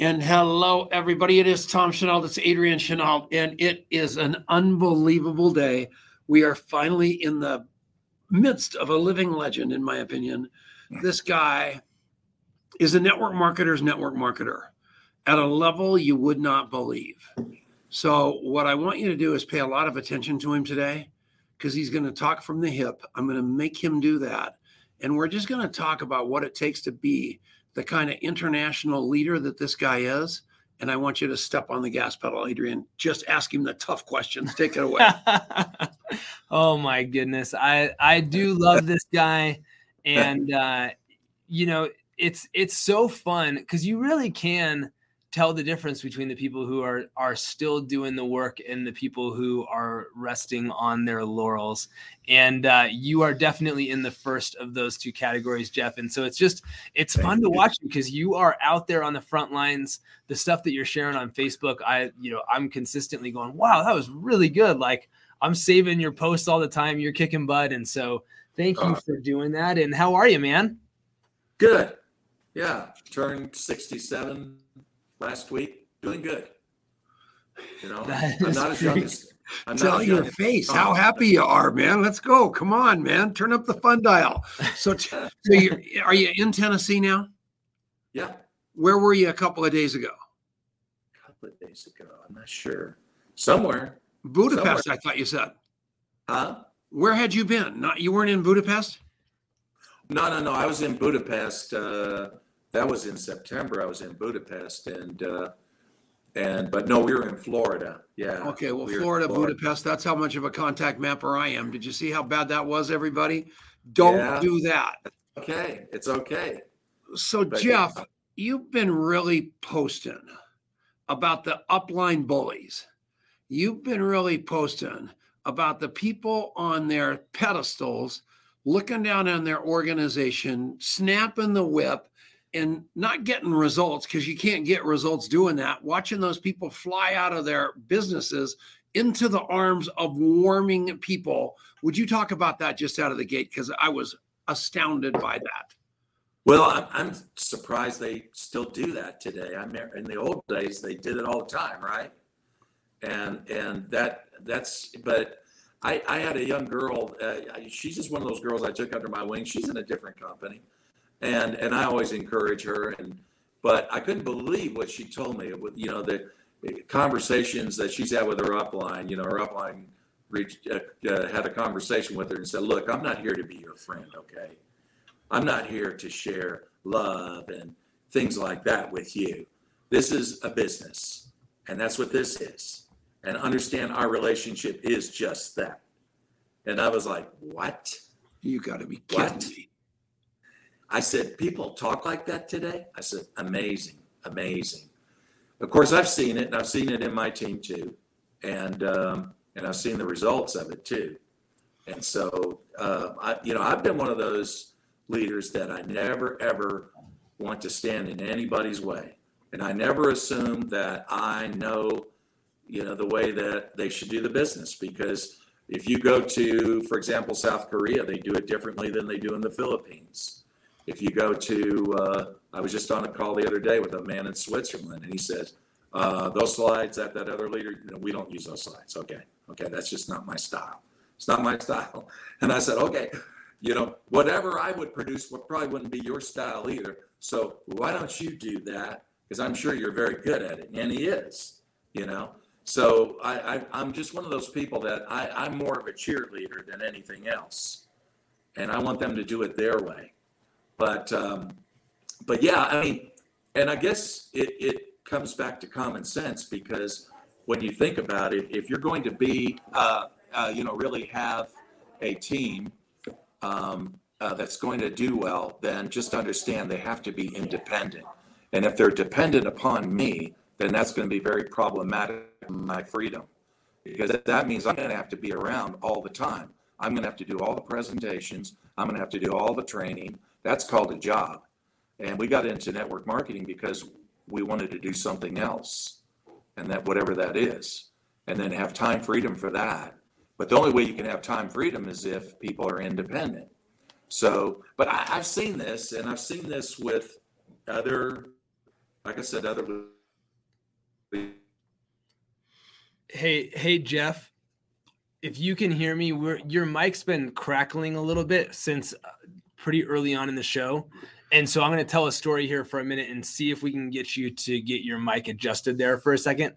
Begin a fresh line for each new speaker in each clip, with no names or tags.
And hello, everybody. It is Tom Chenault. It's Adrian Chenault, and it is an unbelievable day. We are finally in the midst of a living legend, in my opinion. This guy is a network marketer's network marketer at a level you would not believe. So, what I want you to do is pay a lot of attention to him today because he's going to talk from the hip. I'm going to make him do that. And we're just going to talk about what it takes to be the kind of international leader that this guy is. And I want you to step on the gas pedal, Adrian. Just ask him the tough questions. Take it away.
oh my goodness. I I do love this guy. And uh, you know, it's it's so fun because you really can tell the difference between the people who are are still doing the work and the people who are resting on their laurels. And uh, you are definitely in the first of those two categories jeff. And so it's just it's Thank fun to watch you because you are out there on the front lines. The stuff that you're sharing on facebook i you know i'm consistently going wow that was really good. Like i'm saving your posts all the time. You're kicking butt. And so thank you uh, for doing that. And how are you man?
Good. Yeah. Turned 67 last week, doing good. You know, I'm not as young as.
I'm Tell your face how happy you are, man. Let's go. Come on, man. Turn up the fun dial. So, t- so you are you in Tennessee now?
Yeah.
Where were you a couple of days ago?
A couple of days ago. I'm not sure. Somewhere.
Budapest, Somewhere. I thought you said.
Huh?
Where had you been? Not you weren't in Budapest?
No, no, no. I was in Budapest. Uh, that was in September. I was in Budapest and uh, and but no, we were in Florida. Yeah.
Okay. Well, we Florida, Florida, Budapest. That's how much of a contact mapper I am. Did you see how bad that was, everybody? Don't yeah. do that.
Okay, it's okay.
So but, Jeff, you've been really posting about the upline bullies. You've been really posting about the people on their pedestals looking down on their organization, snapping the whip, and not getting results because you can't get results doing that. Watching those people fly out of their businesses into the arms of warming people. Would you talk about that just out of the gate? Because I was astounded by that.
Well, I'm, surprised they still do that today. I mean, in the old days, they did it all the time, right? And and that that's but I I had a young girl. Uh, she's just one of those girls I took under my wing. She's in a different company and and I always encourage her. And but I couldn't believe what she told me. With you know the conversations that she's had with her upline. You know, her upline reached uh, uh, had a conversation with her and said, "Look, I'm not here to be your friend. Okay, I'm not here to share love and things like that with you. This is a business, and that's what this is. And understand our relationship is just that." And I was like, "What?"
You got to be kidding what? me.
I said, people talk like that today? I said, amazing, amazing. Of course, I've seen it, and I've seen it in my team too, and um, and I've seen the results of it too. And so, uh, I, you know, I've been one of those leaders that I never ever want to stand in anybody's way, and I never assume that I know, you know, the way that they should do the business because if you go to, for example, South Korea, they do it differently than they do in the Philippines if you go to, uh, I was just on a call the other day with a man in Switzerland, and he says, uh, those slides that that other leader, you know, we don't use those slides. Okay, okay, that's just not my style. It's not my style. And I said, okay, you know, whatever I would produce would probably wouldn't be your style either. So why don't you do that? Because I'm sure you're very good at it, and he is. You know, so I, I am just one of those people that I, I'm more of a cheerleader than anything else, and I want them to do it their way. But um, but yeah, I mean, and I guess it, it comes back to common sense because when you think about it, if you're going to be, uh, uh, you know, really have a team um, uh, that's going to do well, then just understand they have to be independent. And if they're dependent upon me, then that's going to be very problematic in my freedom because that means I'm going to have to be around all the time. I'm going to have to do all the presentations. I'm going to have to do all the training. That's called a job. And we got into network marketing because we wanted to do something else, and that whatever that is, and then have time freedom for that. But the only way you can have time freedom is if people are independent. So, but I, have seen this, and I've seen this with other like I said, other.
Hey, hey, Jeff. If you can hear me, we're, your mic's been crackling a little bit since pretty early on in the show. And so I'm going to tell a story here for a minute and see if we can get you to get your mic adjusted there for a second.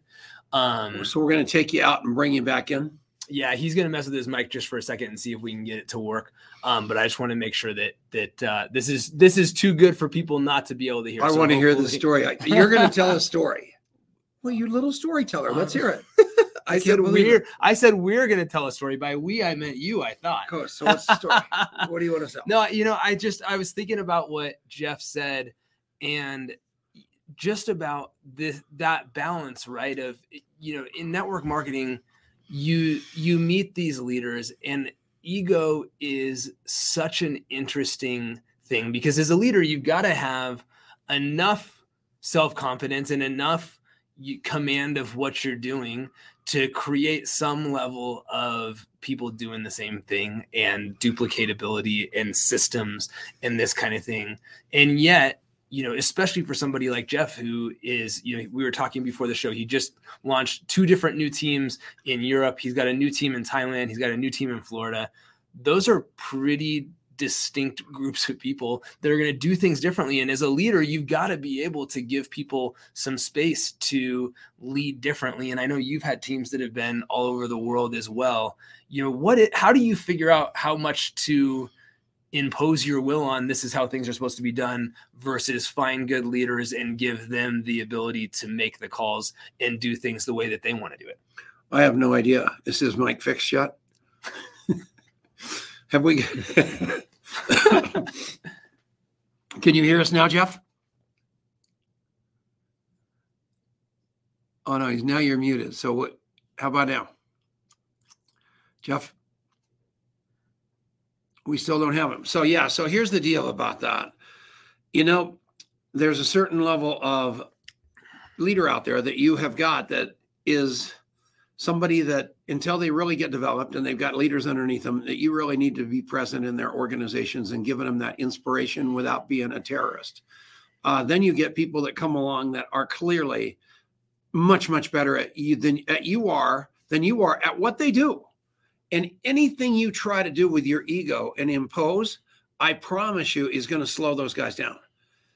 Um,
So we're going to take you out and bring you back in.
yeah, he's going to mess with his mic just for a second and see if we can get it to work. Um, but I just want to make sure that that uh, this is this is too good for people not to be able to hear.
I
So
want to hear the story. You're going to tell a story. Well, you little storyteller. Let's hear it.
I,
I
said we're.
it.
I said we're going to tell a story. By we, I meant you. I thought.
Of course. So what's the story? what do you want to tell?
No, you know, I just I was thinking about what Jeff said and just about this that balance, right? Of you know, in network marketing, you you meet these leaders and ego is such an interesting thing because as a leader, you've got to have enough self-confidence and enough you, command of what you're doing to create some level of people doing the same thing and duplicatability and systems and this kind of thing. And yet, you know, especially for somebody like Jeff, who is, you know, we were talking before the show, he just launched two different new teams in Europe. He's got a new team in Thailand. He's got a new team in Florida. Those are pretty distinct groups of people that are going to do things differently. And as a leader, you've got to be able to give people some space to lead differently. And I know you've had teams that have been all over the world as well. You know, what it, how do you figure out how much to impose your will on this is how things are supposed to be done versus find good leaders and give them the ability to make the calls and do things the way that they want to do it?
I have no idea. This is Mike fixed yet? Have we? Can you hear us now, Jeff? Oh no, he's now you're muted. So what? How about now, Jeff? We still don't have him. So yeah. So here's the deal about that. You know, there's a certain level of leader out there that you have got that is somebody that until they really get developed and they've got leaders underneath them that you really need to be present in their organizations and giving them that inspiration without being a terrorist. Uh, then you get people that come along that are clearly much much better at you than at you are than you are at what they do. And anything you try to do with your ego and impose i promise you is going to slow those guys down.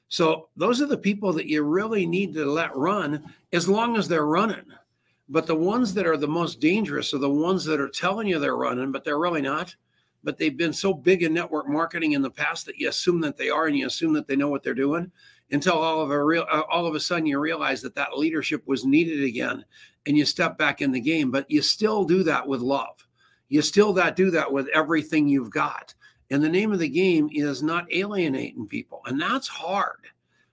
So those are the people that you really need to let run as long as they're running but the ones that are the most dangerous are the ones that are telling you they're running, but they're really not. But they've been so big in network marketing in the past that you assume that they are, and you assume that they know what they're doing, until all of a real, uh, all of a sudden you realize that that leadership was needed again, and you step back in the game. But you still do that with love. You still that do that with everything you've got. And the name of the game is not alienating people, and that's hard.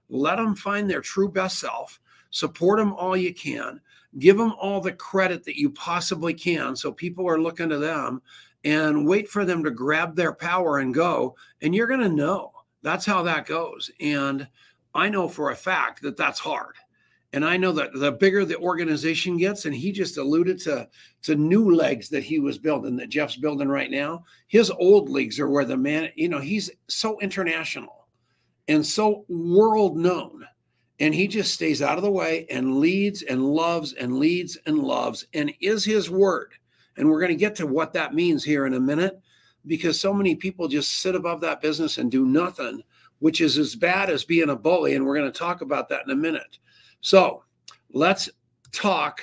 Let them find their true best self. Support them all you can give them all the credit that you possibly can so people are looking to them and wait for them to grab their power and go and you're going to know. That's how that goes and i know for a fact that that's hard and i know that the bigger the organization gets and he just alluded to to new legs that he was building that jeff's building right now his old leagues are where the man you know he's so international and so world known and he just stays out of the way and leads and loves and leads and loves and is his word. And we're going to get to what that means here in a minute because so many people just sit above that business and do nothing, which is as bad as being a bully. And we're going to talk about that in a minute. So let's talk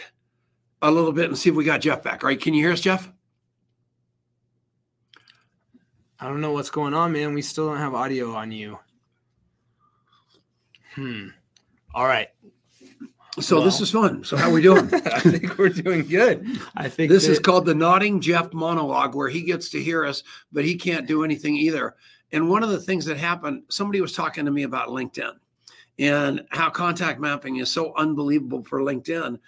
a little bit and see if we got Jeff back. All right. Can you hear us, Jeff?
I don't know what's going on, man. We still don't have audio on you. Hmm. All right.
So this is fun. So how are we doing?
I think we're doing good. I think
This is called the Nodding Jeff monologue, where he gets to hear us, but he can't do anything either. And one of the things that happened, somebody was talking to me about LinkedIn and how contact mapping is so unbelievable for LinkedIn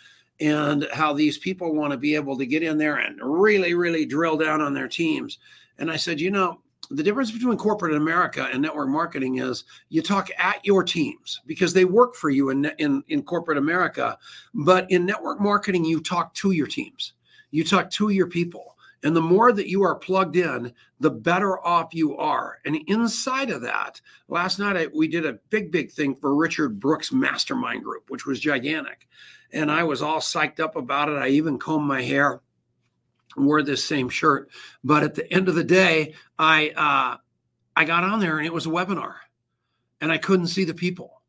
and how these people want to be able to get in there and really, really drill down on their teams. And I said, you know, the difference between corporate America and network marketing is you talk at your teams because they work for you in, in, in corporate America. But in network marketing, you talk to your teams, you talk to your people. And the more that you are plugged in, the better off you are. And inside of that, last night I, we did a big, big thing for Richard Brooke's Mastermind Group, which was gigantic. And I was all psyched up about it. I even combed my hair, wore this same shirt. But at the end of the day, I uh, I got on there and it was a webinar, and I couldn't see the people,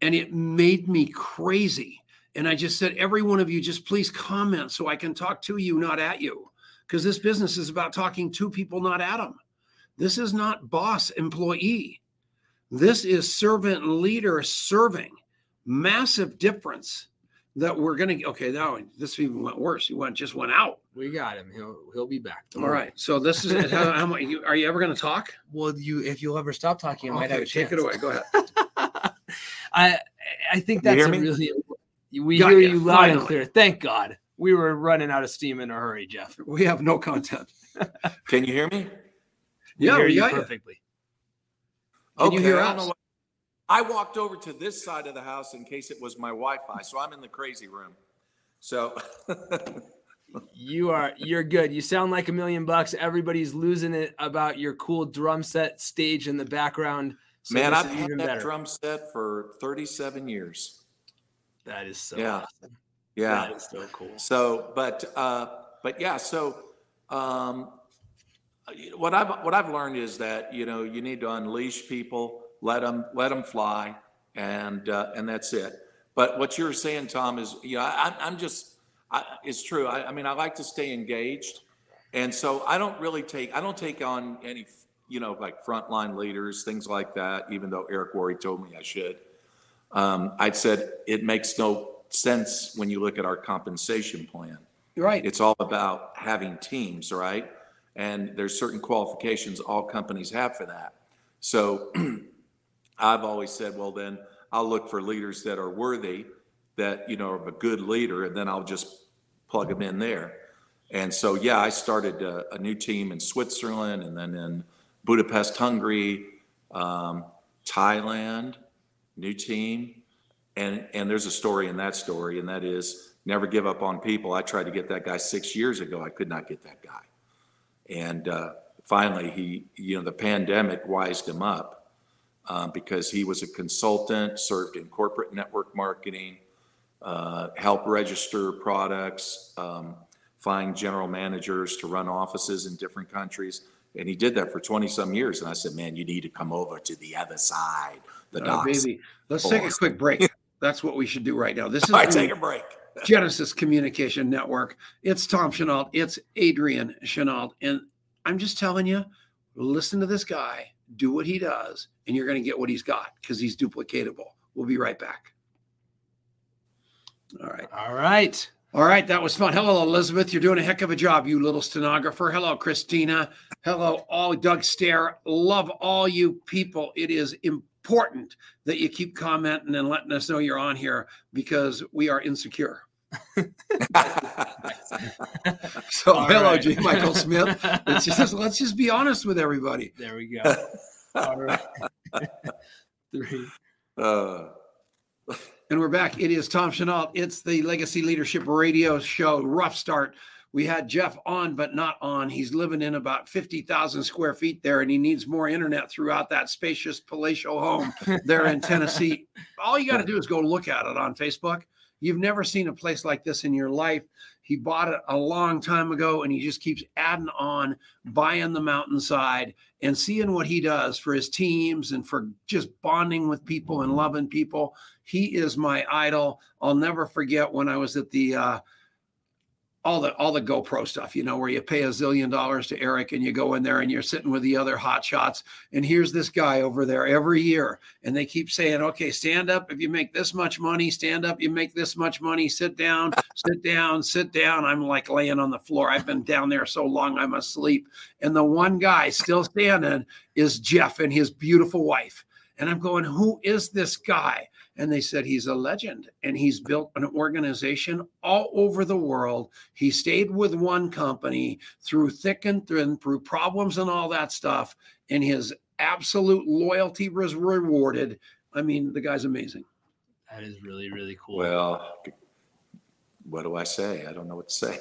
and it made me crazy. And I just said, every one of you, just please comment so I can talk to you, not at you because this business is about talking to people, not at them. This is not boss employee. This is servant leader serving. Massive difference that we're going to. Okay, now this even went worse. He went just went out.
We got him. He'll he'll be back.
All right. So this is how, how much? You, are you ever going to talk?
Well, you if you'll ever stop talking, I might
Okay,
have a
take
chance.
it away. Go ahead.
I I think that's
hear
a
me?
really we
Got
hear
ya,
you loud and clear. Thank God. We were running out of steam in a hurry, Jeff.
We have no content.
Can you hear me?
We
Yeah,
hear
we
you
got you.
perfectly.
Can you hear
I don't
us?
I walked over to this side of the house in case it was my Wi-Fi, so I'm in the crazy room. So
You are you're good. You sound like a million bucks. Everybody's losing it about your cool drum set stage in the background. So
man, I've had that
better.
drum set for 37 years.
That is so
Yeah.
awesome.
Yeah.
That is so cool.
So, but uh, but yeah. So, um, what I've what I've learned is that you know you need to unleash people, let them let them fly, and uh, and that's it. But what you're saying, Tom, is you know I, I'm just I, it's true. I, I mean, I like to stay engaged, and so I don't really take I don't take on any you know like frontline leaders, things like that. Even though Eric Worre told me I should, um, I said it makes no sense when you look at our compensation plan
Right.
it's all about having teams, right? And there's certain qualifications all companies have for that. So I've always said, well, then I'll look for leaders that are worthy, that, you know, of a good leader, and then I'll just plug them in there. And so, yeah, I started a, a new team in Switzerland and then in Budapest, Hungary, um, Thailand, new team. And, and there's a story in that story, and that is never give up on people. I tried to get that guy six years ago. I could not get that guy. And uh, finally, he, you know, the pandemic wised him up uh, because he was a consultant, served in corporate network marketing, uh, help register products, um, find general managers to run offices in different countries. And he did that for 20 some years. And I said, man, you need to come over to the other side, the
Oh,
docks.
baby. Let's take a quick break. That's what we should do right now. This is
All right, take a break.
Genesis Communication Network. It's Tom Chenault. It's Adrian Chenault. And I'm just telling you, listen to this guy, do what he does, and you're going to get what he's got because he's duplicatable. We'll be right back. All right.
All right.
All right, that was fun. Hello, Elizabeth. You're doing a heck of a job, you little stenographer. Hello, Christina. Hello, all Doug Stair. Love all you people. It is important that you keep commenting and letting us know you're on here because we are insecure. So,
All
hello,
right.
J. Michael Smith. It's just, let's just be honest with everybody.
There we go. All right. Three.
Uh,
And we're back. It is Tom Chenault. It's the Legacy Leadership Radio Show. Rough start. We had Jeff on, but not on. He's living in about 50,000 square feet there, and he needs more internet throughout that spacious palatial home there in Tennessee. All you got to do is go look at it on Facebook. You've never seen a place like this in your life. He bought it a long time ago, and he just keeps adding on, buying the mountainside, and seeing what he does for his teams and for just bonding with people and loving people. He is my idol. I'll never forget when I was at the uh, all the all the GoPro stuff, you know, where you pay a zillion dollars to Eric and you go in there and you're sitting with the other hot shots. And here's this guy over there every year. And they keep saying, okay, stand up if you make this much money, stand up, you make this much money, sit down, sit down, sit down. I'm like laying on the floor. I've been down there so long I'm asleep. And the one guy still standing is Jeff and his beautiful wife. And I'm going, who is this guy? And they said he's a legend and he's built an organization all over the world. He stayed with one company through thick and thin, through problems and all that stuff. And his absolute loyalty was rewarded. I mean, the guy's amazing.
That is really, really cool.
well, what do I say? I don't know what to say.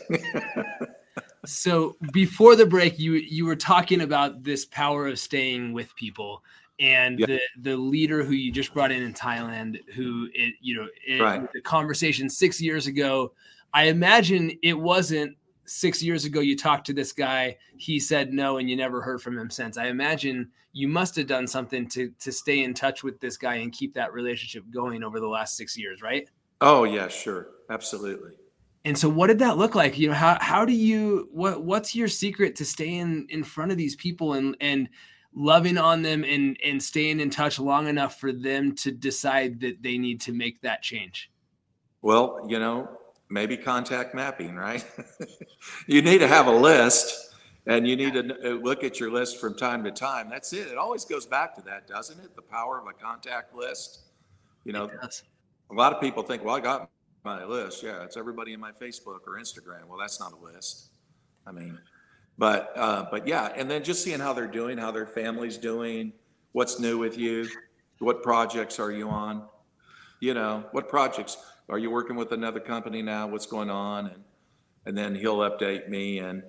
so before the break, you you were talking about this power of staying with people and the the leader who you just brought in in Thailand, who it you know it,
Right.
the conversation six years ago. I imagine it wasn't six years ago. You talked to this guy, he said no, and you never heard from him since. I imagine you must have done something to to stay in touch with this guy and keep that relationship going over the last six years, right?
Oh yeah, sure, absolutely.
And so what did that look like? You know, how how do you what what's your secret to staying in front of these people and and loving on them and and staying in touch long enough for them to decide that they need to make that change?
Well, you know, maybe contact mapping, right? you need to have a list and you need to uh, look at your list from time to time. That's it. It always goes back to that, doesn't it? The power of a contact list. You know, a lot of people think, well, I got my list. Yeah, it's everybody in my Facebook or Instagram. Well, that's not a list. I mean, but uh, but yeah, and then just seeing how they're doing, how their family's doing, what's new with you, what projects are you on, you know, what projects are you working with another company now? What's going on? And and then he'll update me and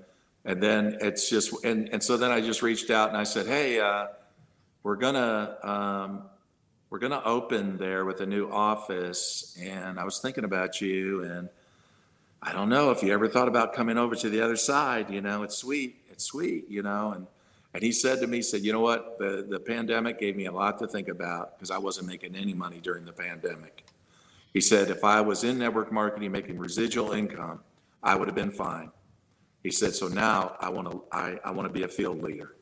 and then it's just and and so then I just reached out and I said, hey, uh, we're gonna um, we're gonna open there with a new office, and I was thinking about you, and I don't know if you ever thought about coming over to the other side. You know, it's sweet, it's sweet, you know. And and he said to me, he said, you know what, the the pandemic gave me a lot to think about because I wasn't making any money during the pandemic. He said, if I was in network marketing making residual income, I would have been fine. He said, so now I want to I, I want to be a field leader.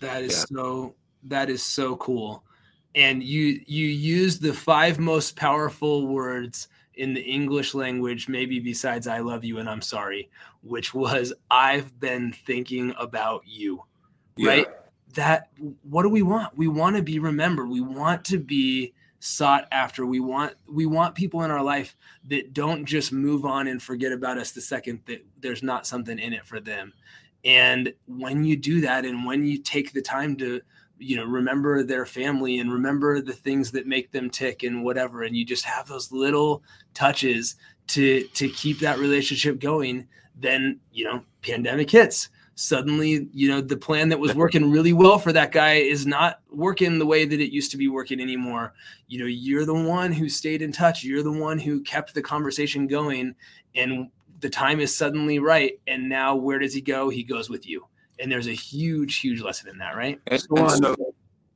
That is
Yeah.
so that is so cool. And you you use the five most powerful words in the English language, maybe besides I love you and I'm sorry, which was I've been thinking about you.
Yeah.
Right? That what do we want? We want to be remembered. We want to be sought after. We want we want people in our life that don't just move on and forget about us the second that there's not something in it for them. And when you do that and when you take the time to you know remember their family and remember the things that make them tick and whatever. And you just have those little touches to to keep that relationship going. Then you know pandemic hits. Suddenly you know the plan that was working really well for that guy is not working the way that it used to be working anymore. You know you're the one who stayed in touch. You're the one who kept the conversation going. And the time is suddenly right. And now where does he go? He goes with you and there's a huge huge lesson in that right
And,
So
and so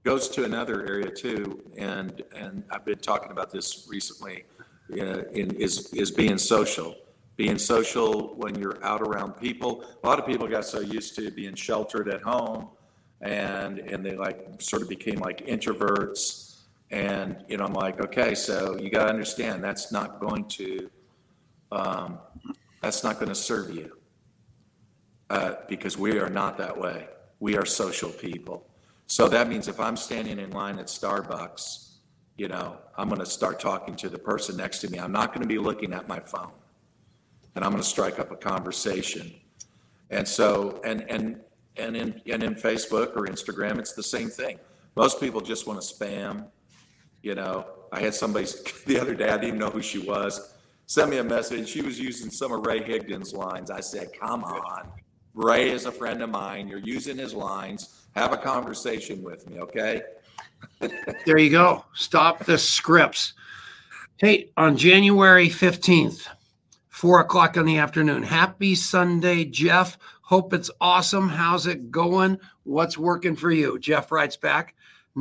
goes to another area too, and and I've been talking about this recently. Uh, in is is being social, being social when you're out around people. A lot of people got so used to being sheltered at home, and and they like sort of became like introverts. And you know, I'm like, okay, so you got to understand that's not going to, um, that's not going to serve you uh, because we are not that way. We are social people. So that means if I'm standing in line at Starbucks, you know, I'm going to start talking to the person next to me. I'm not going to be looking at my phone. And I'm going to strike up a conversation. And so, and, and, and in, and in Facebook or Instagram, it's the same thing. Most people just want to spam. You know, I had somebody the other day, I didn't even know who she was, send me a message. She was using some of Ray Higdon's lines. I said, come on. Ray is a friend of mine. You're using his lines. Have a conversation with me, okay?
There you go. Stop the scripts. Hey, on January 15th, four o'clock in the afternoon. Happy Sunday, Jeff. Hope it's awesome. How's it going? What's working for you? Jeff writes back.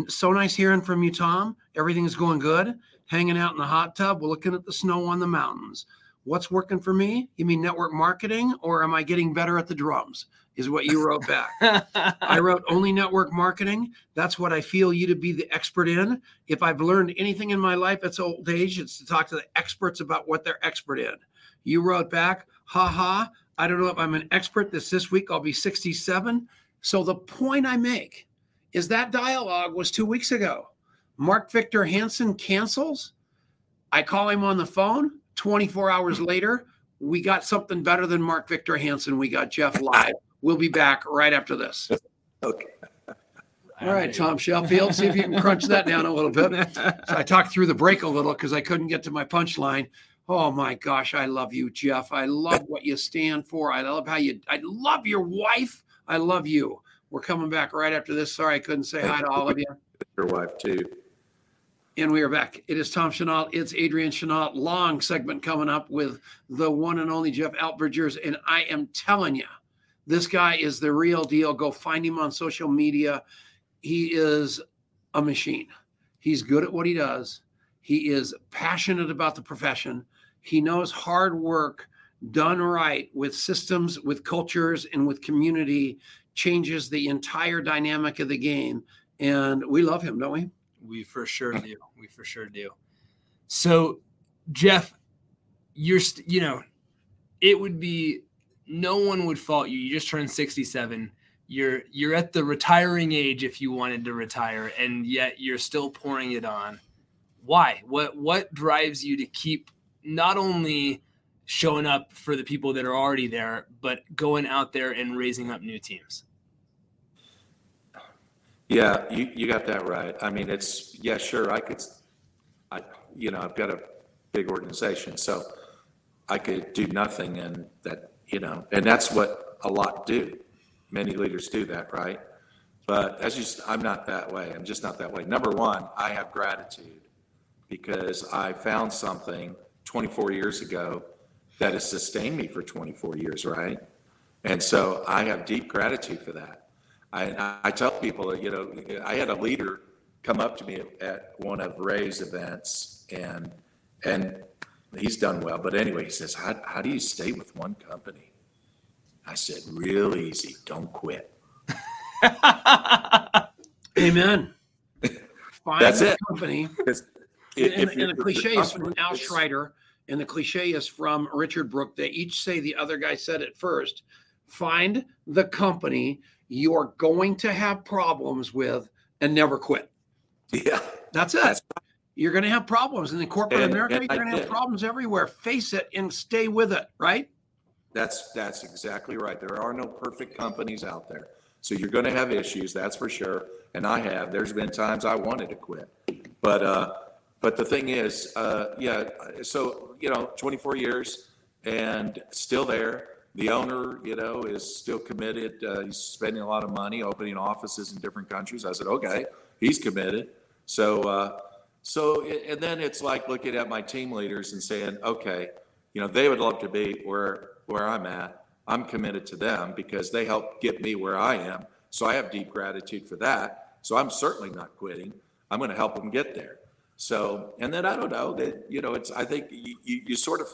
So nice hearing from you, Tom. Everything's going good. Hanging out in the hot tub. We're looking at the snow on the mountains. What's working for me? You mean network marketing, or am I getting better at the drums? Is what you wrote back. I wrote only network marketing. That's what I feel you to be the expert in. If I've learned anything in my life, it's old age. It's to talk to the experts about what they're expert in. You wrote back, ha ha. I don't know if I'm an expert this this week. I'll be 67. So the point I make is that dialogue was two weeks ago. Mark Victor Hansen cancels. I call him on the phone. 24 hours later, we got something better than Mark Victor Hansen. We got Jeff live. We'll be back right after this.
Okay.
All right, Tom Sheffield, see if you can crunch that down a little bit. So I talked through the break a little because I couldn't get to my punchline. Oh my gosh, I love you, Jeff. I love what you stand for. I love how you. I love your wife. I love you. We're coming back right after this. Sorry, I couldn't say hi to all of you.
Your wife too.
And we are back. It is Tom Chenault. It's Adrian Chenault. Long segment coming up with the one and only Jeff Altgilbers. And I am telling you, this guy is the real deal. Go find him on social media. He is a machine. He's good at what he does. He is passionate about the profession. He knows hard work done right with systems, with cultures, and with community changes the entire dynamic of the game. And we love him, don't we?
We for sure do. We for sure do. So, Jeff, you're, st- you know, it would be no one would fault you. You just turned 67. You're you're at the retiring age if you wanted to retire, and yet you're still pouring it on. Why? What what drives you to keep not only showing up for the people that are already there, but going out there and raising up new teams?
Yeah, you, you got that right. I mean, it's, yeah, sure, I could, I, you know, I've got a big organization, so I could do nothing and that, you know, and that's what a lot do. Many leaders do that, right? But as you, I'm not that way. I'm just not that way. Number one, I have gratitude because I found something 24 years ago that has sustained me for 24 years, right? And so I have deep gratitude for that. I, I tell people, you know, I had a leader come up to me at one of Ray's events, and and he's done well. But anyway, he says, "How how do you stay with one company?" I said, "Real easy. Don't quit."
Amen.
Find That's it.
Company. If, and, and the cliche is from Al Schreider, and the cliche is from Richard Brooke. They each say the other guy said it first. Find the company you're going to have problems with and never quit.
Yeah.
That's it. That's. You're going to have problems. And in the corporate and, America, and you're going to have problems everywhere. Face it and stay with it, right?
That's that's exactly right. There are no perfect companies out there. So you're going to have issues, that's for sure. And I have. There's been times I wanted to quit. But uh but the thing is, uh yeah, so you know, 24 years and still there the owner, you know, is still committed. Uh, he's spending a lot of money opening offices in different countries. I said, okay, he's committed. So, uh, so, and then it's like looking at my team leaders and saying, okay, you know, they would love to be where where I'm at. I'm committed to them because they helped get me where I am. So I have deep gratitude for that. So I'm certainly not quitting. I'm going to help them get there. So, and then I don't know that, you know, it's, I think you, you, you sort of,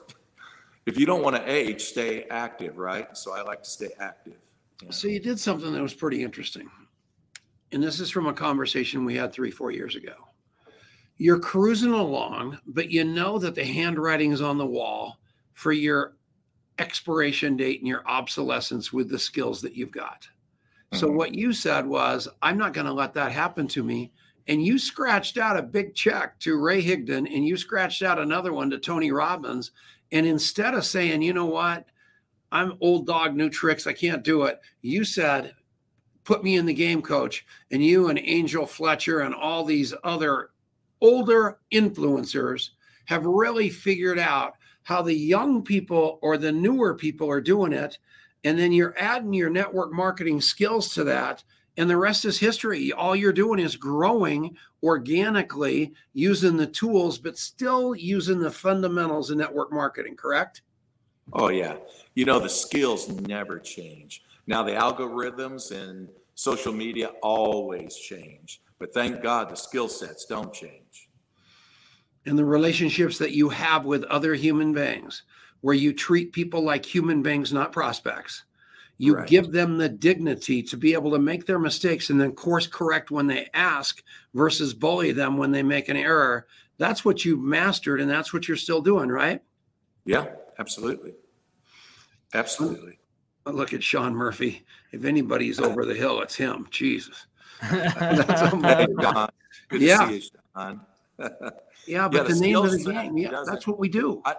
if you don't want to age, stay active, right? So I like to stay active.
Yeah. So you did something that was pretty interesting. And this is from a conversation we had three, four years ago. You're cruising along, but you know that the handwriting is on the wall for your expiration date and your obsolescence with the skills that you've got. Mm-hmm. So what you said was, I'm not going to let that happen to me. And you scratched out a big check to Ray Higdon and you scratched out another one to Tony Robbins and instead of saying, you know what, I'm old dog, new tricks, I can't do it, you said, put me in the game, coach. And you and Angel Fletcher and all these other older influencers have really figured out how the young people or the newer people are doing it. And then you're adding your network marketing skills to that and the rest is history. All you're doing is growing organically using the tools, but still using the fundamentals of network marketing, correct?
Oh, yeah. You know, the skills never change. Now, the algorithms and social media always change, but thank God the skill sets don't change.
And the relationships that you have with other human beings, where you treat people like human beings, not prospects you right. give them the dignity to be able to make their mistakes and then course correct when they ask versus bully them when they make an error. That's what you've mastered and that's what you're still doing, right?
Yeah, absolutely. Absolutely.
Oh, look at Sean Murphy. If anybody's over the hill, it's him. Jesus.
That's. Good yeah. to see you, Don.
yeah, but yeah, the, the name of the game, yeah, that's what we do.
I,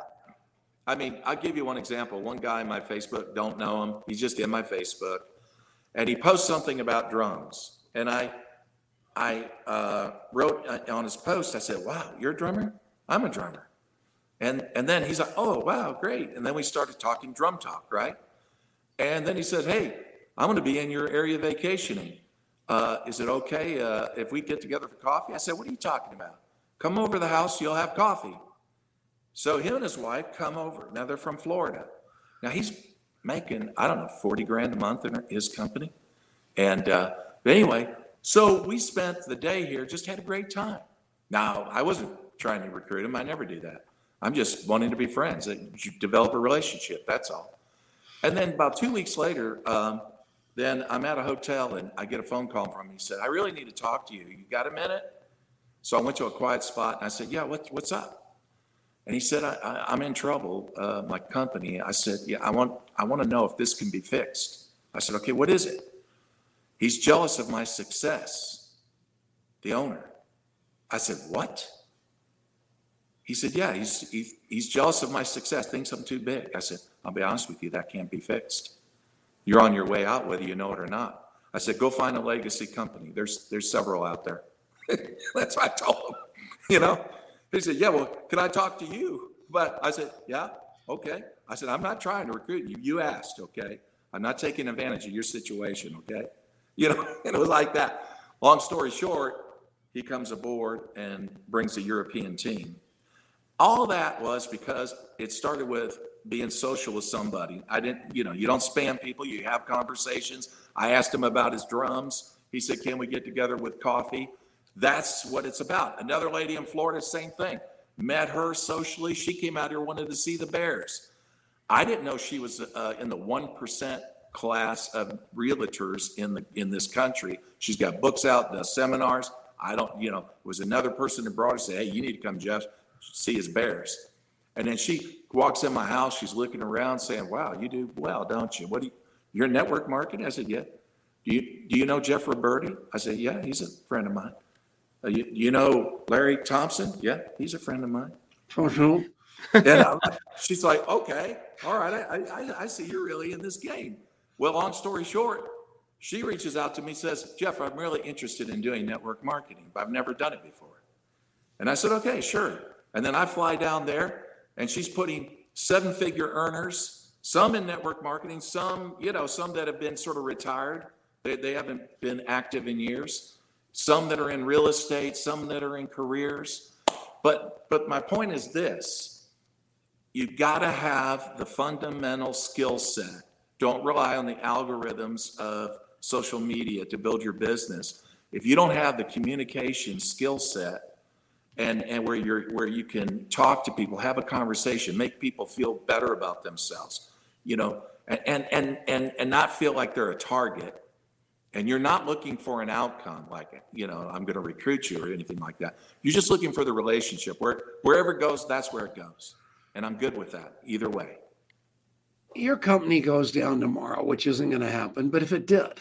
I mean, I'll give you one example. One guy in my Facebook, don't know him. He's just in my Facebook, and he posts something about drums. And I, I uh, wrote uh, on his post, I said, "Wow, you're a drummer? I'm a drummer." And and then he's like, oh wow, great. And then we started talking drum talk, right? And then he said, hey, I'm going to be in your area vacationing. Uh, is it okay uh, if we get together for coffee? I said, what are you talking about? Come over to the house, you'll have coffee. So him and his wife come over. Now they're from Florida. Now he's making, I don't know, 40 grand a month in his company. And uh, anyway, so we spent the day here, just had a great time. Now, I wasn't trying to recruit him. I never do that. I'm just wanting to be friends, You develop a relationship. That's all. And then about two weeks later, um, then I'm at a hotel and I get a phone call from him. He said, I really need to talk to you. You got a minute? So I went to a quiet spot and I said, Yeah, what, what's up? And he said, I, am in trouble, uh, my company. I said, Yeah, I want, I want to know if this can be fixed. I said, Okay, what is it? He's jealous of my success, the owner. I said, What? He said, Yeah, he's, he's, he's jealous of my success, thinks I'm too big. I said, I'll be honest with you, that can't be fixed. You're on your way out, whether you know it or not. I said, Go find a legacy company. There's, there's several out there. That's what I told him, you know? He said, Yeah, well, can I talk to you? But I said, Yeah, okay. I said, I'm not trying to recruit you. You asked, okay? I'm not taking advantage of your situation, okay? You know, and it was like that. Long story short, he comes aboard and brings a European team. All that was because it started with being social with somebody. I didn't, you know, you don't spam people, you have conversations. I asked him about his drums. He said, Can we get together with coffee? That's what it's about. Another lady in Florida, same thing. Met her socially. She came out here, wanted to see the Bears. I didn't know she was uh, in the 1% class of realtors in the in this country. She's got books out, does seminars. I don't, you know, was another person that brought her say, hey, you need to come, Jeff, see his bears. And then she walks in my house. She's looking around, saying, "Wow, you do well, don't you? What do you? You're network marketing?" I said, "Yeah." Do you do you know Jeff Roberti? I said, "Yeah, he's a friend of mine." Uh, you, you know Larry Thompson? Yeah, he's a friend of mine.
Oh,
and uh, she's like, "Okay, all right, I, I I see you're really in this game." Well, long story short, she reaches out to me, says, Jeff, I'm really interested in doing network marketing, but I've never done it before. And I said, okay, sure. And then I fly down there and she's putting seven figure earners, some in network marketing, some, you know, some that have been sort of retired. They, they haven't been active in years. Some that are in real estate, some that are in careers. But but my point is this you've got to have the fundamental skill set don't rely on the algorithms of social media to build your business. If you don't have the communication skill set and, and where you're where you can talk to people, have a conversation, make people feel better about themselves, you know, and and and and not feel like they're a target. And you're not looking for an outcome like, you know, I'm going to recruit you or anything like that. You're just looking for the relationship. Where wherever it goes, that's where it goes. And I'm good with that either way
your company goes down tomorrow, which isn't going to happen, but if it did,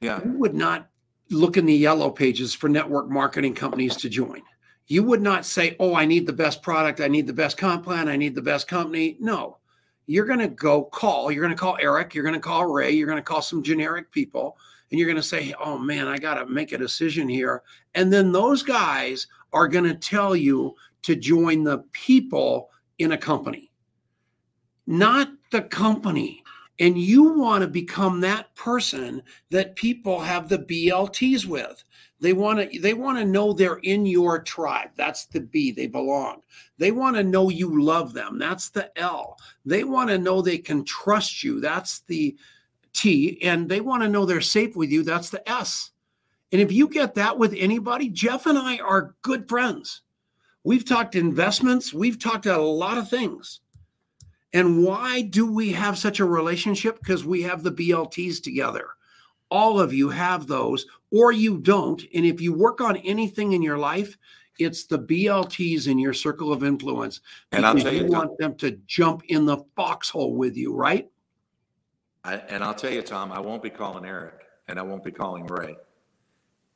yeah,
you would not look in the yellow pages for network marketing companies to join. You would not say, "Oh, I need the best product, I need the best comp plan, I need the best company." No. You're going to go call, you're going to call Eric, you're going to call Ray, you're going to call some generic people and you're going to say, "Oh man, I got to make a decision here." And then those guys are going to tell you to join the people in a company. Not the company and you want to become that person that people have the BLTs with. They want to they want to know they're in your tribe. That's the B, they belong. They want to know you love them. That's the L. They want to know they can trust you. That's the T and they want to know they're safe with you. That's the S. And if you get that with anybody, Jeff and I are good friends. We've talked investments, we've talked a lot of things. And why do we have such a relationship? Because we have the BLTs together. All of you have those, or you don't. And if you work on anything in your life, it's the BLTs in your circle of influence.
And I'll tell you,
you want them to jump in the foxhole with you, right?
I, and I'll tell you, Tom, I won't be calling Eric and I won't be calling Ray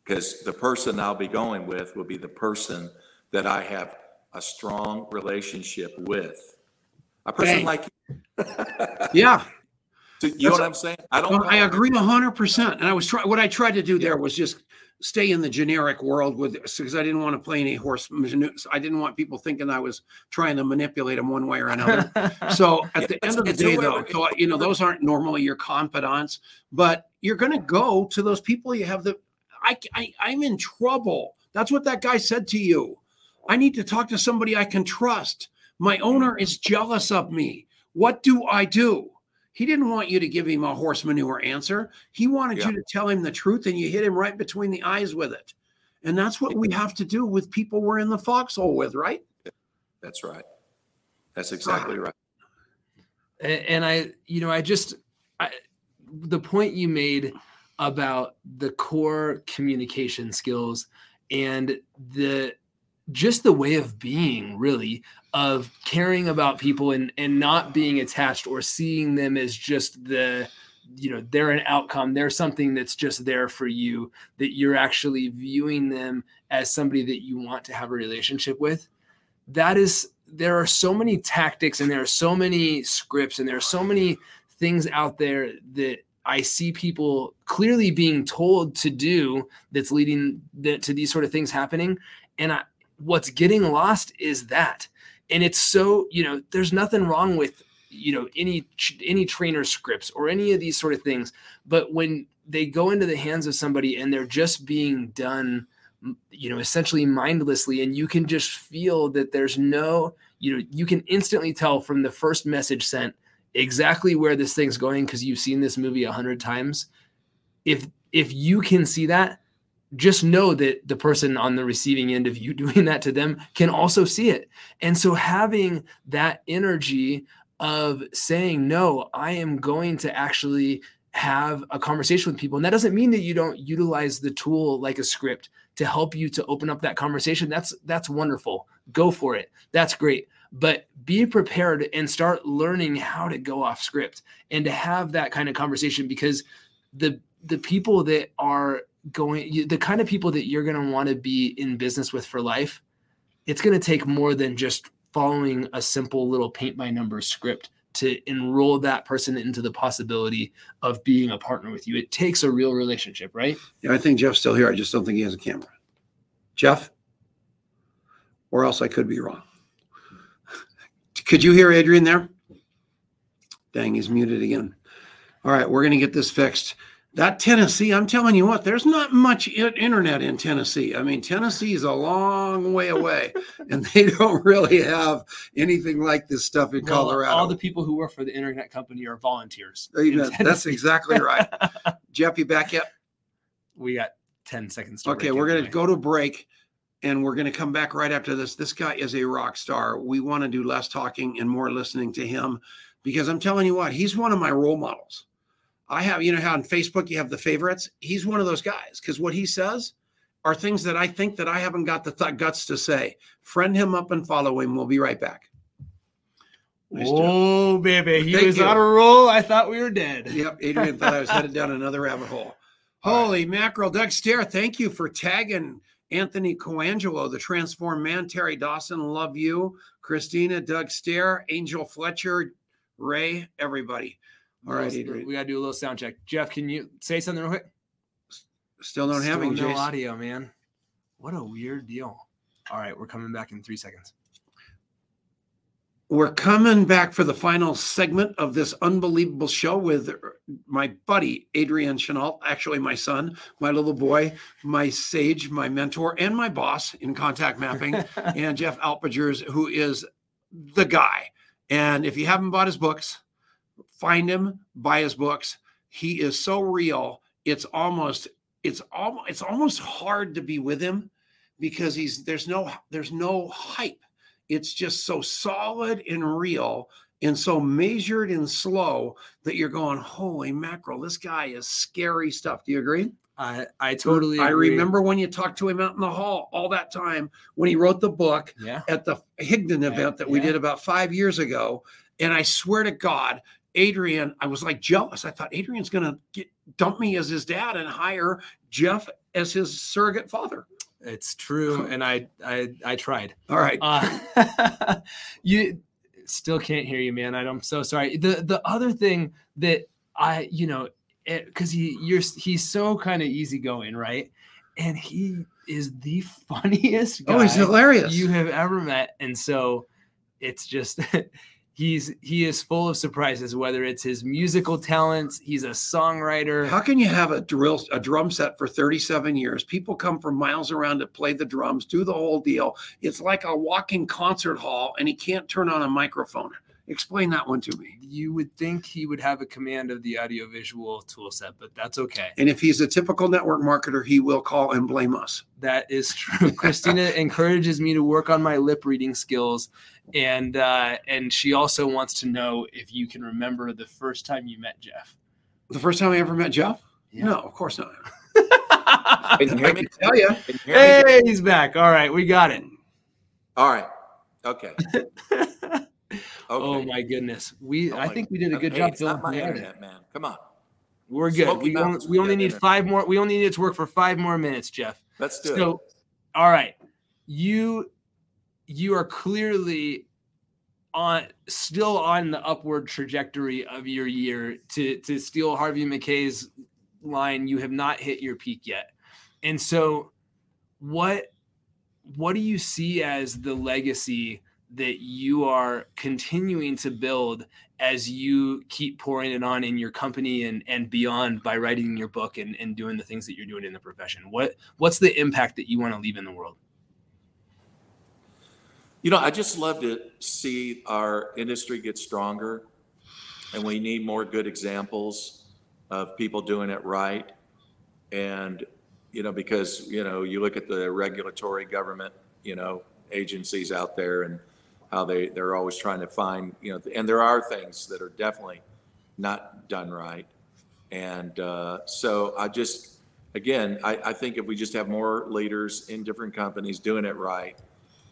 because the person I'll be going with will be the person that I have a strong relationship with a person Dang. like you.
yeah.
So you That's know what I'm saying?
I don't. I agree hundred percent. And I was trying. What I tried to do there was just stay in the generic world with because I didn't want to play any horse. I didn't want people thinking I was trying to manipulate them one way or another. so at the end of the day, though, so, you know, those aren't normally your confidants, but you're going to go to those people you have the. I, I I'm in trouble. That's what that guy said to you. I need to talk to somebody I can trust. My owner is jealous of me. What do I do? He didn't want you to give him a horse manure answer. He wanted yeah. you to tell him the truth, and you hit him right between the eyes with it. And that's what we have to do with people we're in the foxhole with, right?
That's right. That's exactly right.
And I, you know, I just, I, the point you made about the core communication skills and the just the way of being really of caring about people and and not being attached or seeing them as just the you know they're an outcome they're something that's just there for you that you're actually viewing them as somebody that you want to have a relationship with that is there are so many tactics and there are so many scripts and there are so many things out there that I see people clearly being told to do that's leading to these sort of things happening. And I, what's getting lost is that. And it's so you know there's nothing wrong with you know any any trainer scripts or any of these sort of things. But when they go into the hands of somebody and they're just being done you know essentially mindlessly and you can just feel that there's no you know you can instantly tell from the first message sent exactly where this thing's going because you've seen this movie a hundred times. If if you can see that just know that the person on the receiving end of you doing that to them can also see it. And so having that energy of saying, no, I am going to actually have a conversation with people. And that doesn't mean that you don't utilize the tool like a script to help you to open up that conversation. That's that's wonderful. Go for it. That's great. But be prepared and start learning how to go off script and to have that kind of conversation because the the people that are going the kind of people that you're going to want to be in business with for life it's going to take more than just following a simple little paint by numbers script to enroll that person into the possibility of being a partner with you. It takes a real relationship right?
Yeah i think jeff's still here. I just don't think he has a camera. Jeff? Or else i could be wrong. Could you hear adrian there? Dang he's muted again. All right we're going to get this fixed that Tennessee, I'm telling you what, there's not much internet in Tennessee. I mean, Tennessee is a long way away, and they don't really have anything like this stuff in well, Colorado.
All the people who work for the internet company are volunteers.
That's exactly right. Jeff, you back yet?
We got 10 seconds.
okay, we're going to go to break and we're going to come back right after this. This guy is a rock star. We want to do less talking and more listening to him because I'm telling you what, he's one of my role models. I have, you know, how on Facebook you have the favorites. He's one of those guys because what he says are things that I think that I haven't got the th- guts to say. Friend him up and follow him. We'll be right back.
Nice oh, job. baby. He Thank was you. on a roll. I thought we were dead.
Yep. Adrian thought I was headed down another rabbit hole. Holy mackerel. Doug Stair, thank you for tagging Anthony Coangelo, the transformed man. Terry Dawson, love you. Christina, Doug Stair, Angel Fletcher, Ray, everybody. All right, Adrian.
We got to do a little sound check. Jeff, can you say something real quick?
Still don't have any
no audio, man. What a weird deal. All right, we're coming back in three seconds.
We're coming back for the final segment of this unbelievable show with er, my buddy Adrian Chenault, actually my son, my little boy, my sage, my mentor, and my boss in contact mapping, and Jeff Altgilbers, who is the guy. And if you haven't bought his books, find him, buy his books. He is so real. It's almost it's almost it's almost hard to be with him because he's there's no there's no hype. It's just so solid and real and so measured and slow that you're going, holy mackerel, this guy is scary stuff. Do you agree?
I, I totally
I remember when you talked to him out in the hall all that time when he wrote the book
yeah.
at the Higdon event yeah. that we yeah. did about five years ago. And I swear to God, Adrian, I was like jealous. I thought Adrian's going to get dump me as his dad and hire Jeff as his surrogate father.
It's true, and I I I tried.
All right.
Uh, you still can't hear you, man. I'm so sorry. The the other thing that I you know because he you're he's so kind of easygoing, right? and he is the funniest guy
Oh, he's hilarious.
you have ever met. And so it's just he's he is full of surprises, whether it's his musical talents, he's a songwriter.
How can you have a drill a drum set for 37 years? People come from miles around to play the drums, do the whole deal. It's like a walking concert hall, and he can't turn on a microphone. Explain that one to me.
you would think he would have a command of the audiovisual tool set, but that's okay.
And if he's a typical network marketer, he will call and blame us.
That is true. Christina encourages me to work on my lip reading skills, and uh, and she also wants to know if you can remember the first time you met Jeff.
The first time I ever met Jeff?
Yeah.
No, of course not.
Can you
I
hear me?
can tell you.
Can you hear me?
hey, he's back. All right, we got it.
All right. Okay.
Oh my goodness, we
Oh
I think we did a good
Hey,
job
it's not my internet, man. Come on.
We're good.
Smoky
We only, we only need
internet.
five more. We only need it to work for five more minutes, Jeff.
Let's do
So,
it.
all right, you you are clearly on still on the upward trajectory of your year. To to steal Harvey Mackay's line, you have not hit your peak yet. And so, what what do you see as the legacy that you are continuing to build as you keep pouring it on in your company and and beyond by writing your book and, and doing the things that you're doing in the profession what what's the impact that you want to leave in the world
You know, I just love to see our industry get stronger, and we need more good examples of people doing it right. And, you know, because, you know, you look at the regulatory government, you know, agencies out there and how they, they're always trying to find, you know, and there are things that are definitely not done right. And uh, so I just, again, I, I think if we just have more leaders in different companies doing it right,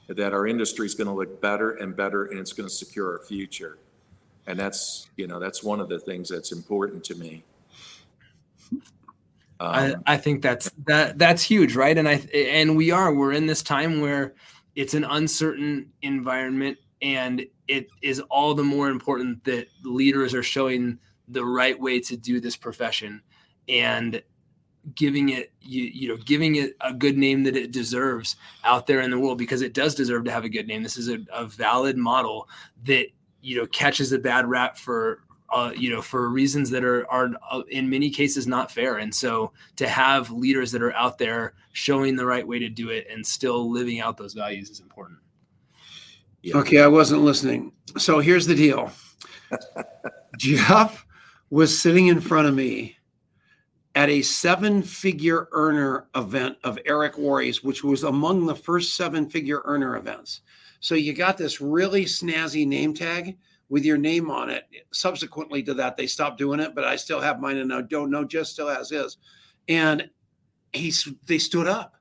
that our industry is going to look better and better and it's going to secure our future. And that's, you know, that's one of the things that's important to me.
I,
Um,
I think that's that that's huge right and i and we are we're in this time where it's an uncertain environment and it is all the more important that leaders are showing the right way to do this profession and giving it you, you know giving it a good name that it deserves out there in the world because it does deserve to have a good name. This is a, a valid model that you know catches a bad rap for uh, you know for reasons that are are uh, in many cases not fair and so to have leaders that are out there showing the right way to do it and still living out those values is important
yeah.
Okay, I wasn't listening. So here's the deal Jeff was sitting in front of me at a seven figure earner event of Eric Worre's, which was among the first seven figure earner events. So you got this really snazzy name tag with your name on it. Subsequently to that, they stopped doing it, but I still have mine and I don't know, just still has his. And he's they stood up.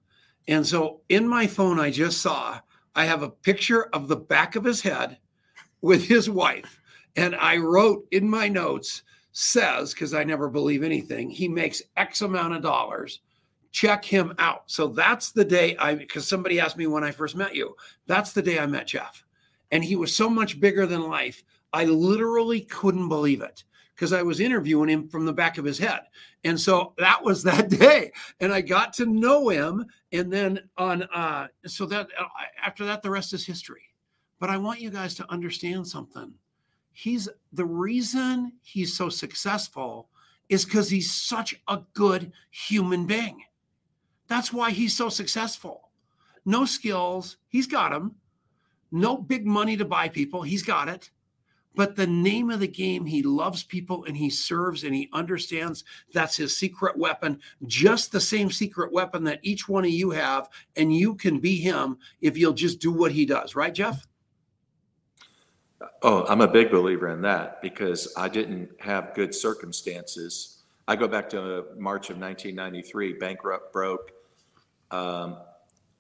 And so in my phone, I just saw I have a picture of the back of his head with his wife. And I wrote in my notes, says, because I never believe anything, he makes X amount of dollars. Check him out. So that's the day I, because somebody asked me when I first met you, that's the day I met Jeff. And he was so much bigger than life. I literally couldn't believe it because I was interviewing him from the back of his head. And so that was that day. And I got to know him. And then on, uh, so that uh, after that, the rest is history. But I want you guys to understand something. He's the reason he's so successful is because he's such a good human being. That's why he's so successful. No skills, he's got them. No big money to buy people, he's got it. But the name of the game, he loves people and he serves and he understands that's his secret weapon, just the same secret weapon that each one of you have. And you can be him if you'll just do what he does, right, Jeff?
Oh, I'm a big believer in that because I didn't have good circumstances. I go back to March of 1993, bankrupt, broke. Um,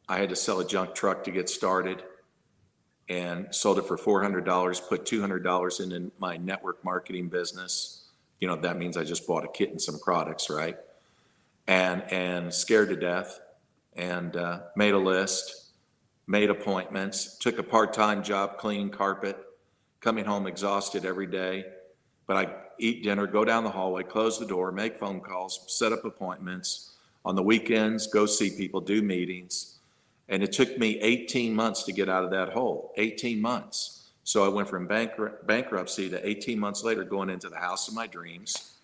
I had to sell a junk truck to get started and sold it for $400, put $200 into my network marketing business. You know, that means I just bought a kit and some products, right? And, and scared to death and uh, made a list, made appointments, took a part-time job cleaning carpet, coming home exhausted every day. But I eat dinner, go down the hallway, close the door, make phone calls, set up appointments, on the weekends, go see people, do meetings. And it took me 18 months to get out of that hole. 18 months. So I went from bankrupt, bankruptcy to 18 months later going into the house of my dreams.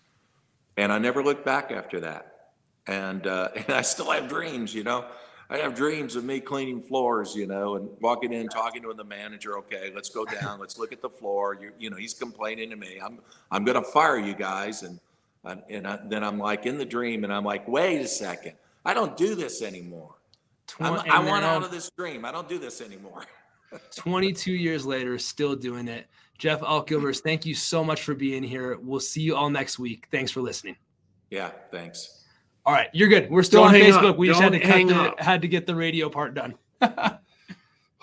And I never looked back after that. And, uh, and I still have dreams, you know. I have dreams of me cleaning floors, you know, and walking in, talking to the manager. Okay, let's go down. Let's look at the floor. You, you know, he's complaining to me. I'm, I'm going to fire you guys. And, and, and I, then I'm like in the dream, and I'm like, wait a second, I don't do this anymore. I'm, I want out um, of this dream. I don't do this anymore.
22 years later, still doing it. Jeff Altgilbers, thank you so much for being here. We'll see you all next week. Thanks for listening.
Yeah, thanks.
All right, you're good. We're still Don't on Facebook. Up. We just had to hang the, had to get the radio part done.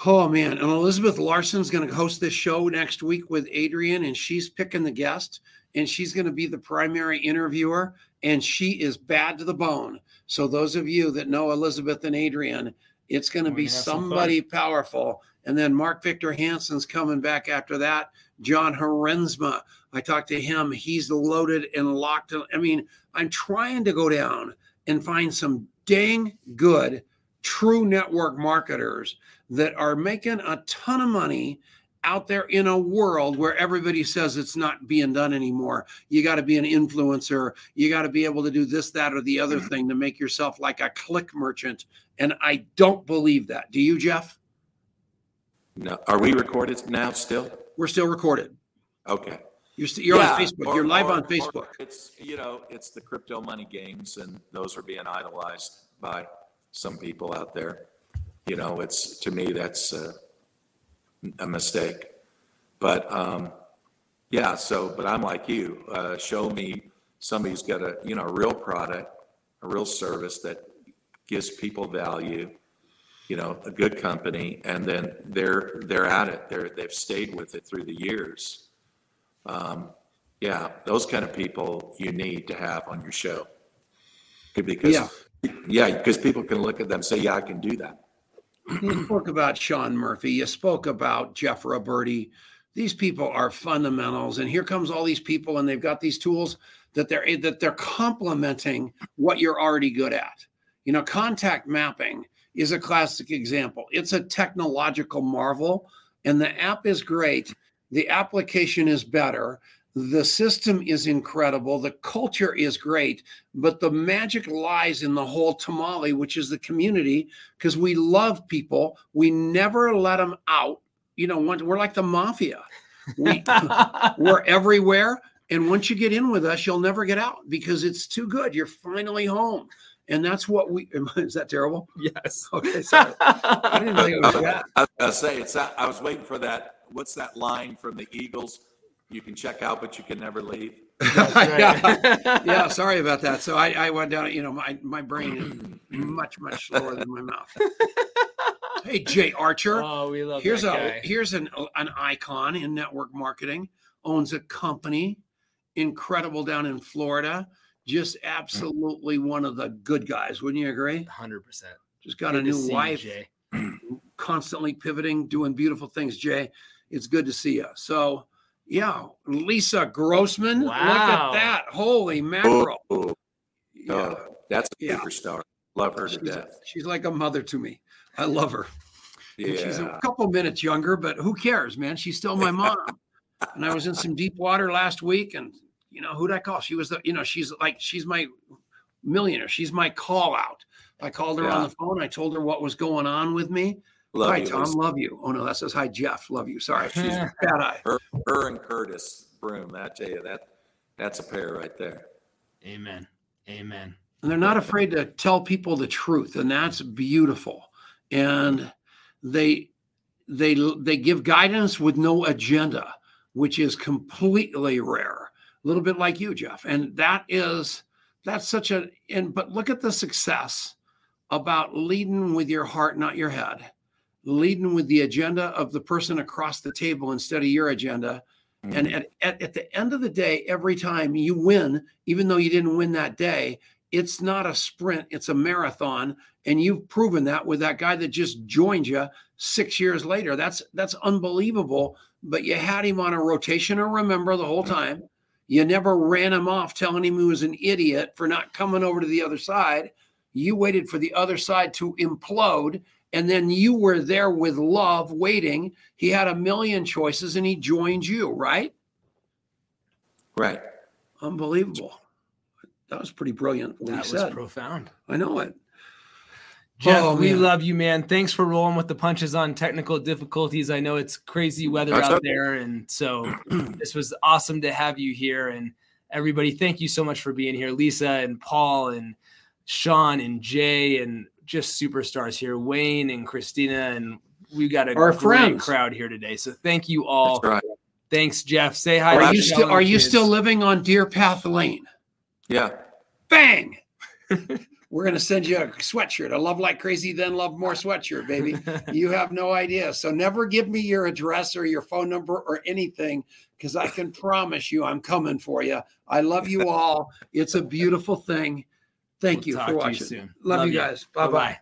oh man, and Elizabeth Larson's going to host this show next week with Adrian, and she's picking the guest, and she's going to be the primary interviewer, and she is bad to the bone. So those of you that know Elizabeth and Adrian, it's going to be somebody powerful. And then Mark Victor Hansen's coming back after that. John Herensma. I talked to him. He's loaded and locked. I mean, I'm trying to go down and find some dang good true network marketers that are making a ton of money out there in a world where everybody says it's not being done anymore. You got to be an influencer. You got to be able to do this, that, or the other mm-hmm. thing to make yourself like a click merchant. And I don't believe that. Do you, Jeff?
No. Are we recorded now still?
We're still recorded.
Okay.
You're, st- you're yeah, on Facebook. Or, you're live or, on Facebook.
It's you know it's the crypto money games, and those are being idolized by some people out there. You know, it's to me that's a, a mistake. But um, yeah, so but I'm like you. Uh, show me somebody who's got a you know a real product, a real service that gives people value. You know, a good company, and then they're they're at it. They're they've stayed with it through the years um, yeah, those kind of people you need to have on your show. Because, yeah, yeah, because people can look at them and say, yeah, I can do that.
You spoke about Sean Murphy. You spoke about Jeff Roberti. These people are fundamentals, and here comes all these people, and they've got these tools that they're eh, that they're complementing what you're already good at. You know, contact mapping is a classic example. It's a technological marvel, and the app is great the application is better. The system is incredible. The culture is great, but the magic lies in the whole tamale, which is the community, because we love people. We never let them out. You know, we're like the mafia. We, we're everywhere. And once you get in with us, you'll never get out because it's too good. You're finally home. And that's what we is that terrible?
Yes.
Okay. Sorry. I
didn't think it was that. I was gonna say it's that I was waiting for that what's that line from the Eagles? You can check out, but you can never leave.
yeah. yeah, sorry about that. So I, I went down. You know, my my brain is much much slower than my mouth. hey, Jay Archer.
Oh, we love
here's
a
guy. here's an an icon in network marketing. Owns a company, incredible down in Florida. Just mm-hmm. absolutely one of the good guys. Wouldn't you agree?
Hundred percent.
Just got good a new wife. Jay constantly pivoting, doing beautiful things. Jay, it's good to see you. So, yeah, Lisa Grossman. Wow. Look at that. Holy mackerel. Oh,
yeah. Oh, that's a yeah. superstar. Love her to
she's,
death.
She's like a mother to me. I love her. Yeah. she's a couple minutes younger, but who cares, man? She's still my mom. and I was in some deep water last week, and you know who'd I call? She was the, you know, she's like she's my millionaire. She's my call out. I called her yeah. on the phone. I told her what was going on with me. Love hi, you. Tom. Love you. Oh no, that says hi, Jeff. Love you. Sorry, she's bad eye.
Her, her and Curtis Broom. That tell you that that's a pair right there.
Amen. Amen.
And they're not afraid to tell people the truth, and that's beautiful. And they they they give guidance with no agenda, which is completely rare. A little bit like you, Jeff. And that is that's such a and but look at the success about leading with your heart, not your head leading with the agenda of the person across the table instead of your agenda. Mm-hmm. And at, at, at the end of the day, every time you win, even though you didn't win that day, it's not a sprint, it's a marathon. And you've proven that with that guy that just joined you six years later. That's that's unbelievable. But you had him on a rotational remember the whole mm-hmm. time. You never ran him off telling him he was an idiot for not coming over to the other side You waited for the other side to implode, and then you were there with love waiting. He had a million choices and he joined you, right?
Right.
Unbelievable. That was pretty brilliant. What
that
he
was
said.
profound.
I know it.
Jeff,
Oh,
we
man.
love you, man. Thanks for rolling with the punches on technical difficulties. I know it's crazy weather
That's
out
okay.
there, and so this was awesome to have you here. And everybody, thank you so much for being here, Lisa and Paul and Sean and Jay and just superstars here, Wayne and Christina, and we've got a
Our
great
friends.
crowd here today. So thank you all.
That's right.
Thanks, Jeff. Say hi.
Are
to
you
the
still
Shalom
are you still living on Deer Path Lane?
Yeah.
Bang! We're gonna send you a sweatshirt, a love like crazy, then love more sweatshirt, baby. you have no idea. So never give me your address or your phone number or anything, because I can promise you I'm coming for you. I love you all. It's a beautiful thing. Thank
We'll
you for
you
watching.
soon.
Love,
Love
you
you.
guys. Bye bye.